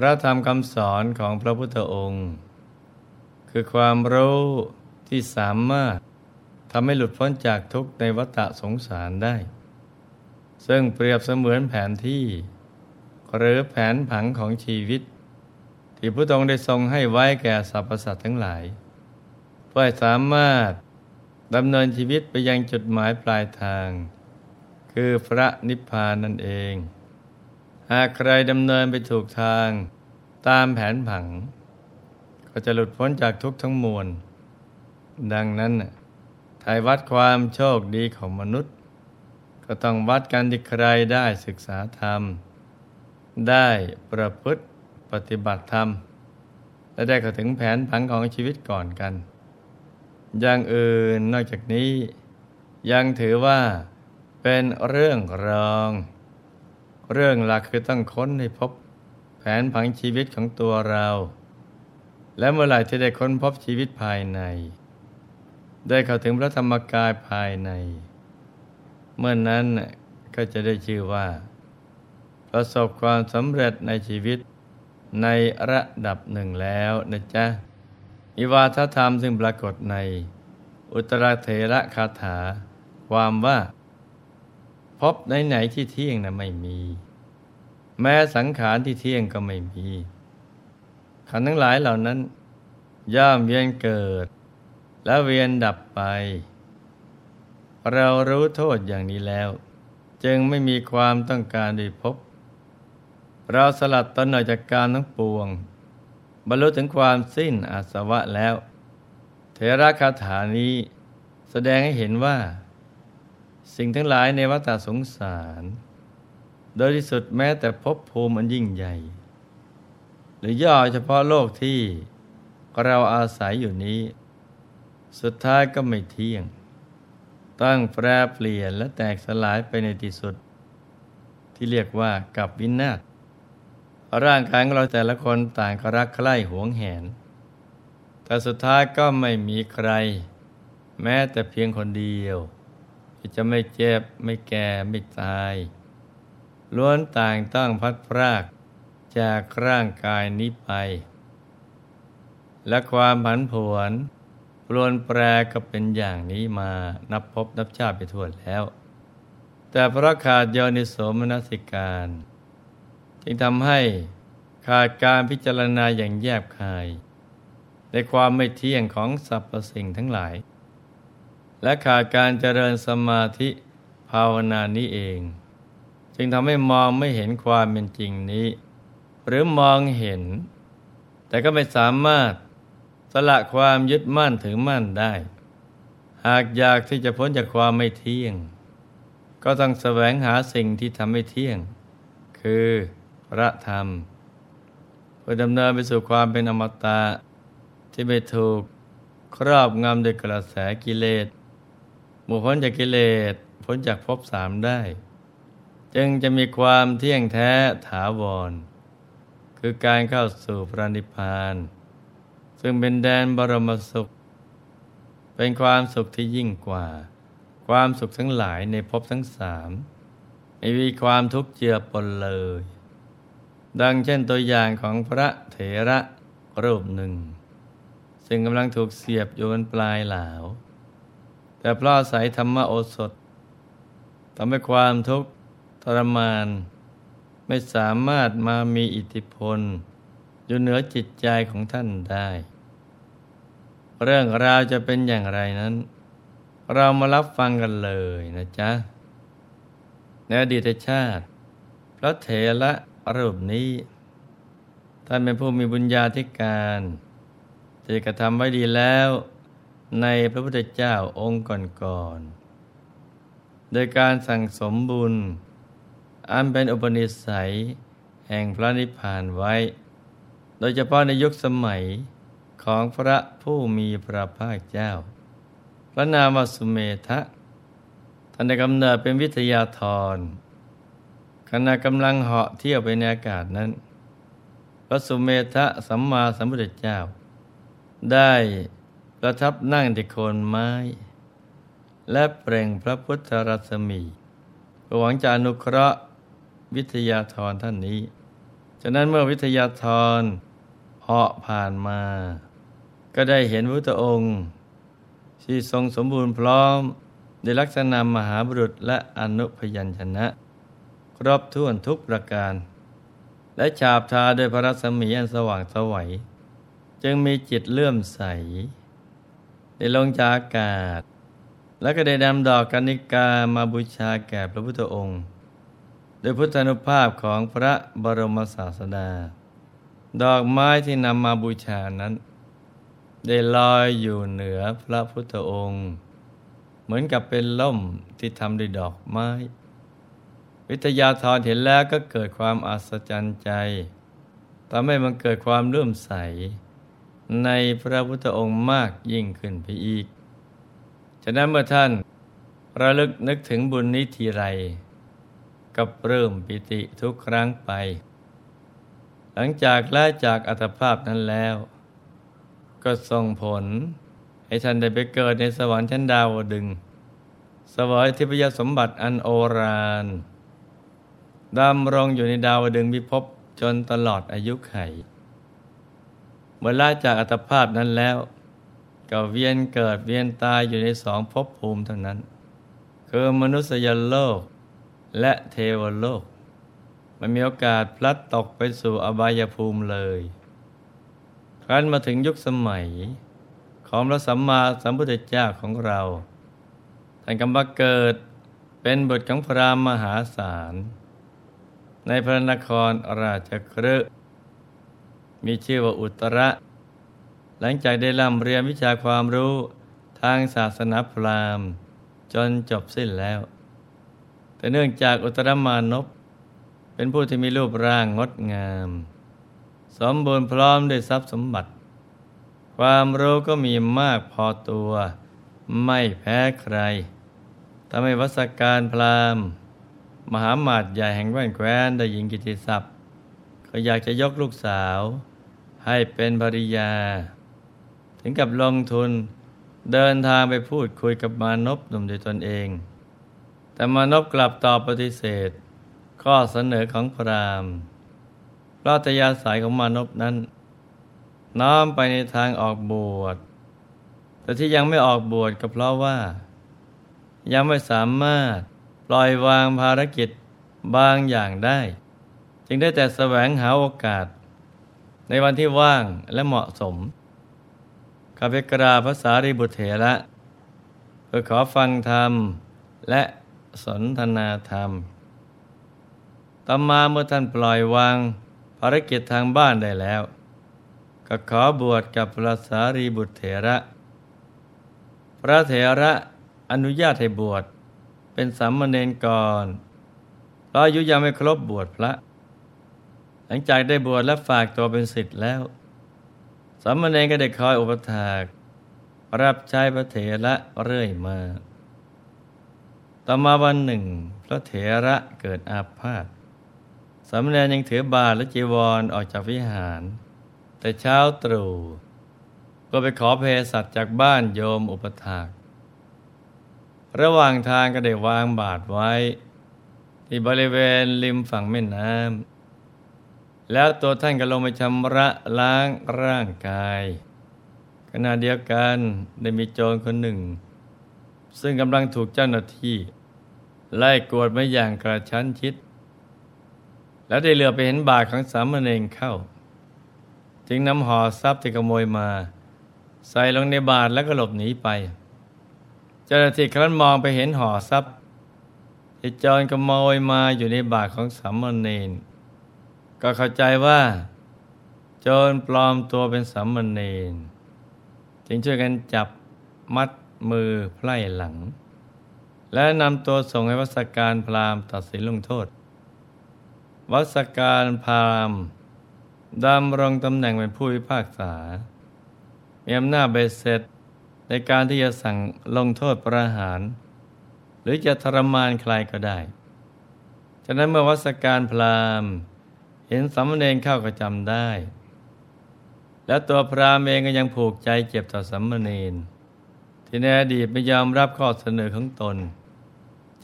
พระธรรมคำสอนของพระพุทธองค์ คือความรู้ที่สามารถทำให้หลุดพ้นจากทุกข์ในวัฏสงสารได้ ซึ่งเปรียบเสมือนแผนที่ หรือแผนผังของชีวิต ที่พระองค์ได้ทรงให้ไว้แก่สรรพสัตว์ทั้งหลาย เพื่อสามารถดำเนินชีวิตไปยังจุดหมายปลายทาง คือพระนิพพานนั่นเอง หากใครดำเนินไปถูกทางตามแผนผัง ก็จะหลุดพ้นจากทุกทั้งมวล ดังนั้นถ่ายวัดความโชคดีของมนุษย์ ก็ต้องวัดกันที่ใครได้ศึกษาธรรม ได้ประพฤติปฏิบัติธรรม และได้เข้าถึงแผนผังของชีวิตก่อนกัน อย่างอื่นนอกจากนี้ยังถือว่าเป็นเรื่องรอง เรื่องหลักคือต้องค้นให้พบแผนผังชีวิตของตัวเรา และเมื่อไหร่ที่ได้ค้นพบชีวิตภายใน ได้เข้าถึงพระธรรมกายภายใน เมื่อนนั้นก็จะได้ชื่อว่า ประสบความสำเร็จในชีวิตในระดับหนึ่งแล้วนะจ๊ะอิวาทธรรมซึ่งปรากฏใน อุตรเถระคาถา ความว่า พบไหนๆที่เที่ยงนะไม่มี แม้สังขารที่เที่ยงก็ไม่มี ขันทั้งหลายเหล่านั้น ย่อมเวียนเกิด และเวียนดับไป เรารู้โทษอย่างนี้แล้ว จึงไม่มีความต้องการได้พบ เราสลัดตนออกจากการทั้งปวง บรรลุถึงความสิ้นอาสวะแล้ว เทระคาถานี้แสดงให้เห็นว่า สิ่งทั้งหลายในวัฏสงสาร โดยที่สุดแม้แต่ภพภูมิอันยิ่งใหญ่ หรือย่อเฉพาะโลกที่เราอาศัยอยู่นี้ สุดท้ายก็ไม่เที่ยงตั้งแปรเปลี่ยนและแตกสลายไปในที่สุด ที่เรียกว่ากับวินาศร่างกายของเราแต่ละคนต่างก็รักใคร่หวงแหน แต่สุดท้ายก็ไม่มีใคร แม้แต่เพียงคนเดียว ที่จะไม่เจ็บ ไม่แก่ไม่ตาย ล้วนต่างต้องพัดพรากจากร่างกายนี้ไป และความผันผวนปลวนแปรก็เป็นอย่างนี้มานับพบนับชาติไปทั่วแล้ว แต่เพราะขาดยนิโสมนสิการ จึงทำให้ขาดการพิจารณาอย่างแยบคาย ในความไม่เที่ยงของสรรพสิ่งทั้งหลาย และขาดการเจริญสมาธิภาวนานี้เอง จึงทำให้มองไม่เห็นความเป็นจริงนี้ หรือมองเห็น แต่ก็ไม่สามารถสละความยึดมั่นถือมั่นได้ หากอยากที่จะพ้นจากความไม่เที่ยง ก็ต้องแสวงหาสิ่งที่ทำให้เที่ยง คือพระธรรมเพื่อดำเนินไปสู่ความเป็นอมตะที่ไม่ถูกครอบงำด้วยกระแสกิเลส หมู่พ้นจากกิเลสพ้นจากภพสามได้ จึงจะมีความเที่ยงแท้ถาวร คือการเข้าสู่พระนิพพาน ซึ่งเป็นแดนบรมสุข เป็นความสุขที่ยิ่งกว่า ความสุขทั้งหลายในภพทั้งสามไม่มีความทุกข์เจือปนเลย ดังเช่นตัวอย่างของพระเถระรูปหนึ่ง ซึ่งกำลังถูกเสียบอยู่บนปลายเหลา แต่เพราะอาศัยธรรมโอสถทำให้ความทุกข์ทรมาน ไม่สามารถมามีอิทธิพล อยู่เหนือจิตใจของท่านได้ เรื่องราวจะเป็นอย่างไรนั้น เรามารับฟังกันเลยนะจ๊ะ ในอดีตชาติ พระเถระรูปนี้ ท่านเป็นผู้มีบุญญาธิการที่กระทำไว้ดีแล้ว ในพระพุทธเจ้าองค์ก่อนๆ โดยการสั่งสมบุญ อันเป็นอุปนิสัยแห่งพระนิพพานไว้ โดยเฉพาะในยุคสมัยของพระผู้มีพระภาคเจ้า พระนามสุเมธะท่านได้กำเนิดเป็นวิทยาธรขณะกำลังเหาะเที่ยวไปในอากาศนั้น พระสุเมธะสัมมาสัมพุทธเจ้า ได้ ประทับนั่งที่โคนไม้ และเปล่งพระพุทธรัศมีหวังจะอนุเคราะห์วิทยาธรท่านนี้ ฉะนั้นเมื่อวิทยาธรเหาะผ่านมา ก็ได้เห็นพระองค์ที่ทรงสมบูรณ์พร้อมในลักษณะมหาบุรุษและอนุพยัญชนะ ครอบถ้วนทุกประการ และฉาบทาด้วยพระรัศมีอันสว่างสวัย จึงมีจิตเลื่อมใส ได้ลงจากอากาศ แล้วก็ได้นำดอกกันิกามาบูชาแก่พระพุทธองค์ โดยพุทธานุภาพของพระบรมศาสดา ดอกไม้ที่นำมาบูชานั้น ได้ลอยอยู่เหนือพระพุทธองค์ เหมือนกับเป็นล่มที่ทำด้วยดอกไม้ วิทยาธรเห็นแล้วก็เกิดความอัศจรรย์ใจทำให้มันเกิดความเลื่อมใส ในพระพุทธองค์มากยิ่งขึ้นไปอีก ฉะนั้นเมื่อท่านระลึกนึกถึงบุญนี้ทีไรกับเริ่มปิติทุกครั้งไป หลังจากละจากอัตภาพนั้นแล้ว ก็ส่งผล ให้ท่านได้ไปเกิดในสวรรค์ชั้นดาวดึง สวยทิพยสมบัติอันโอรานดำรงอยู่ในดาวดึงพิภพจนตลอดอายุไข เมื่อละจากอัตภาพนั้นแล้ว ก็เวียนเกิดเวียนตายอยู่ในสองภพภูมิเท่านั้น คือมนุษยโลกและเทวโลก มันมีโอกาสพลัดตกไปสู่อบายภูมิเลย ครั้นมาถึงยุคสมัย ของพระสัมมาสัมพุทธเจ้าของเราท่านกำบังเกิดเป็นบทของพระมหาศาล ในพระนครราชครื มีชื่อว่าอุตระ หลังจากได้ร่ำเรียนวิชาความรู้ทางศาสนาพราหมณ์ จนจบสิ้นแล้ว แต่เนื่องจากอุตรมานพเป็นผู้ที่มีรูปร่างงดงาม สมบูรณ์พร้อมด้วยทรัพย์สมบัติ ความรู้ก็มีมากพอตัว ไม่แพ้ใครทำให้วัสการพราหมณ์ มหาหมาดใหญ่แห่งแว่นแคว้นได้ยิงกิติศัพท์ก็อยากจะยกลูกสาว ให้เป็นภริยา ถึงกับลงทุนเดินทางไปพูดคุยกับมานพหนุ่มด้วยตนเอง แต่มานพกลับตอบปฏิเสธ ข้อเสนอของพรามเพราะตยาสายของมานพนั้น น้อมไปในทางออกบวช แต่ที่ยังไม่ออกบวชก็เพราะว่า ยังไม่สามารถปล่อยวางภารกิจบางอย่างได้ จึงได้แต่แสวงหาโอกาส ในวันที่ว่างและเหมาะสมข้าพกราภาษาริบุตรเถระเพื่อขอฟังธรรมและสนทนาธรรม ต่อมาเมื่อท่านปล่อยวางภารกิจทางบ้านได้แล้ว ก็ขอบวชกับพระสารีบุตรเถระ พระเถระอนุญาตให้บวชเป็นสามเณรก่อนเพราะอายุยังไม่ครบบวชพระ หลังจากได้บวชและฝากตัวเป็นศิษย์แล้วสามเณรก็ได้คอยอุปถาก รับใช้พระเถระเรื่อยมา ต่อมาวันหนึ่ง พระเถระเกิดอาพาธสามเณรยังถือบาตรและจีวรอออกจากวิหาร แต่เช้าตรู่ก็ไปขอเพสัตจากบ้านโยมอุปถาก ระหว่างทางก็ได้วางบาตรไว้ ที่บริเวณริมฝั่งแม่น้ำ แล้วตัวท่านก็ลงไปชำระล้างร่างกาย ขณะเดียวกันได้มีโจรคนหนึ่ง ซึ่งกำลังถูกเจ้าหน้าที่ ไล่กวดมาอย่างกระชั้นชิด แล้วได้เหลือไปเห็นบาทของสามเณรเข้า จึงนำห่อทรัพย์ที่ขโมยมา ใส่ลงในบาทแล้วก็หลบหนีไป เจ้าหน้าที่ครั้นมองไปเห็นห่อทรัพย์ที่โจรขโมยมาอยู่ในบาทของสามเณร ก็เข้าใจว่า โจรปลอมตัวเป็นสามเณรจึงช่วยกันจับมัดมือไพล่หลัง และนำตัวส่งให้วัสการพราหมณ์ตัดสินลงโทษ วัสการพราหมณ์ดำรงตำแหน่งเป็นผู้พิพากษา มีอำนาจเบสเสร็จในการที่จะสั่งลงโทษประหาร หรือจะทรมานใครก็ได้ ฉะนั้นเมื่อวัสการพราหมณ์ เห็นสามเณรเข้าก็จำได้ แล้วตัวพระเองก็ยังผูกใจเจ็บต่อสามเณรที่ในอดีตไม่ยอมรับข้อเสนอของตน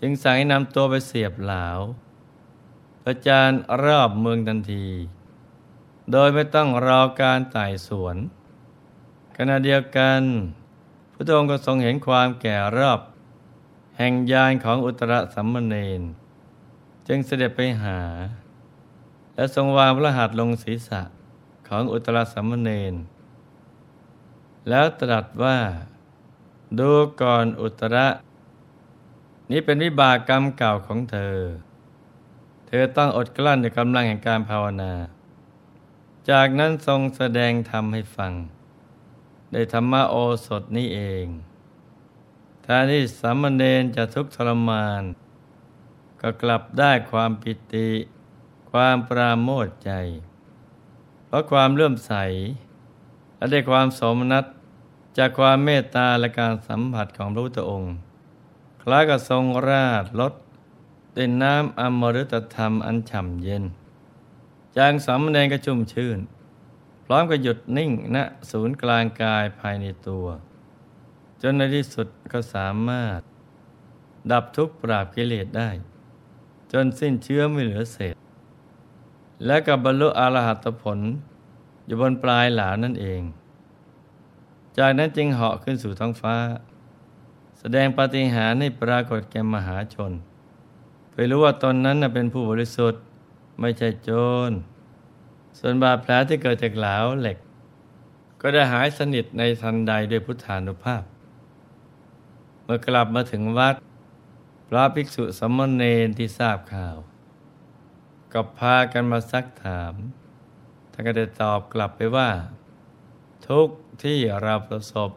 จึงสั่งให้นำตัวไปเสียบเหลาประจานรอบเมืองทันที โดยไม่ต้องรอการไต่สวนขณะเดียวกันพระองค์ก็ทรงเห็นความแก่รอบ แห่งยานของอุตรสัมมเนนจึงเสด็จไปหา และทรงวางพระหัตถ์ลงศีรษะของอุตรสัมมเนนแล้วตรัสว่า ดูก่อนอุตระ นี้เป็นวิบากกรรมเก่าของเธอ เธอต้องอดกลั้นในกำลังแห่งการภาวนา จากนั้นทรงแสดงธรรมให้ฟังได้ธรรมโอสถนี้เองแทนที่สามเณรจะทุกข์ทรมาน ก็กลับได้ความปิติ ความปราโมทใจ เพราะความเลื่อมใส และได้ความสมนัตจากความเมตตาและการสัมผัสของพระพุทธองค์ คล้ายกับทรงราดลดด้วยน้ำอมฤตธรรมอันฉ่ำเย็น จางสามเณรก็ชุ่มชื่น พร้อมกับหยุดนิ่งณศูนย์กลางกายภายในตัว จนในที่สุดก็สามารถ ดับทุกข์ปราบกิเลสได้ จนสิ้นเชื้อไม่เหลือเศษ และกับบรรลุอรหัตผล อยู่บนปลายหลานั่นเอง จากนั้นจึงเหาะขึ้นสู่ท้องฟ้า แสดงปาฏิหาริย์ให้ปรากฏแก่มหาชนเพื่อรู้ว่าตนนั้นเป็นผู้บริสุทธิ์ไม่ใช่โจร ส่วนบาดแผลที่เกิดจากเหลาเหล็ก ก็ได้หายสนิทในทันใดด้วยพุทธานุภาพ เมื่อกลับมาถึงวัด พระภิกษุสมณเณรที่ทราบข่าว ก็พากันมาซักถามท่านก็ได้ตอบกลับไปว่า ทุกที่เราประสบ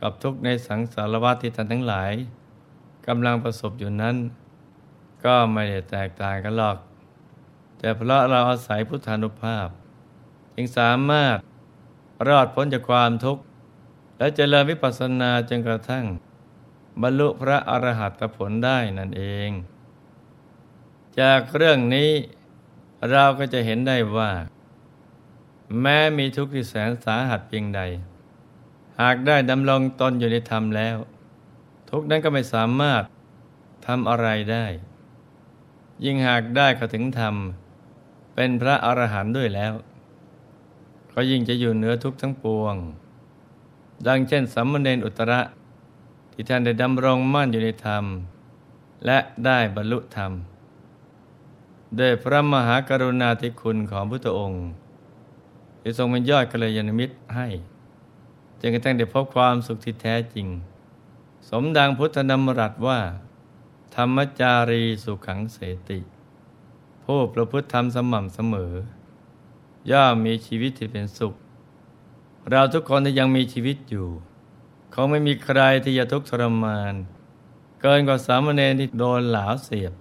กับทุกในสังสารวัฏที่ท่านทั้งหลายกำลังประสบอยู่นั้น ก็ไม่ได้แตกต่างกันหรอก แต่เพราะเราอาศัยพุทธานุภาพ จึงสามารถรอดพ้นจากความทุกข์ และเจริญวิปัสสนาจนกระทั่ง บรรลุพระอรหัตผลได้นั่นเอง จากเรื่องนี้เราก็จะเห็นได้ว่า แม้มีทุกข์ที่แสนสาหัสเพียงใด หากได้ดำรงตนอยู่ในธรรมแล้ว ทุกนั้นก็ไม่สามารถทำอะไรได้ ยิ่งหากได้เข้าถึงธรรม เป็นพระอรหันต์ด้วยแล้ว ก็ยิ่งจะอยู่เหนือทุกทั้งปวง ดังเช่นสัมมเนอุตระ ที่ท่านได้ดำรงมั่นอยู่ในธรรม และได้บรรลุธรรม ด้วยพระมหากรุณาธิคุณของพุทธองค์ที่ทรงเป็นยอดกัลยาณมิตรให้จนกระทั่งได้พบความสุขที่แท้จริง สมดังพุทธนามรัตว่า ธรรมจารีสุขังเสติ ผู้ประพฤติธรรมสม่ำเสมอ ย่อมมีชีวิตที่เป็นสุข เราทุกคนที่ยังมีชีวิตอยู่ เขาไม่มีใครที่จะทุกข์ทรมาน เกินกว่าสามเณรที่โดนหลาวเสียบ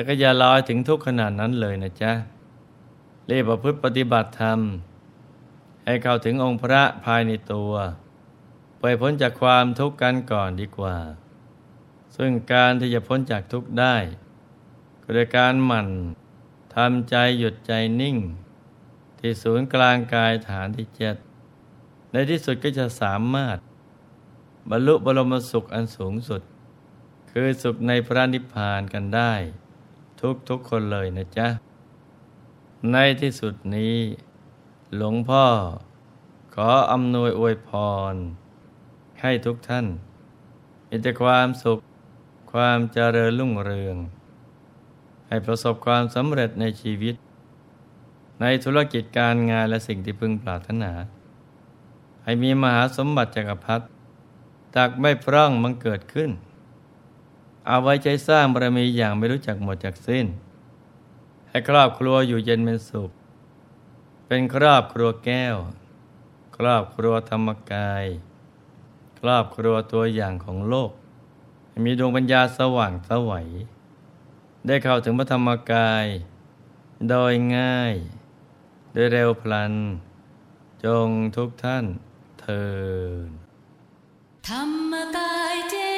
แต่ก็อย่าลอยถึงทุกขนาดนั้นเลยนะจ๊ะรีบประพฤติปฏิบัติธรรม ให้เข้าถึงองค์พระภายในตัว ไปพ้นจากความทุกข์กันก่อนดีกว่า ซึ่งการที่จะพ้นจากทุกข์ได้ก็โดยการหมั่นทำใจหยุดใจนิ่ง ที่ศูนย์กลางกายฐานที่เจ็ดในที่สุดก็จะสามารถ บรรลุบรมสุขอันสูงสุด คือสุขในพระนิพพานกันได้ ทุกทุกคนเลยนะจ๊ะ ในที่สุดนี้ หลวงพ่อ ขออำนวยอวยพร ให้ทุกท่าน มีแต่ความสุข ความเจริญรุ่งเรือง ให้ประสบความสำเร็จในชีวิต ในธุรกิจการงานและสิ่งที่พึงปรารถนา ให้มีมหาสมบัติจักรพรรดิตักไม่พร่องมันเกิดขึ้น เอาไว้ใจสร้างบารมีอย่างไม่รู้จักหมดจากสิ้น ให้ครอบครัวอยู่เย็นเป็นสุข เป็นครอบครัวแก้ว ครอบครัวธรรมกาย ครอบครัวตัวอย่างของโลก มีดวงปัญญาสว่างสวัย ได้เข้าถึงพระธรรมกาย โดยง่าย โดยเร็วพลัน จงทุกท่านเทินธรรมกายเจ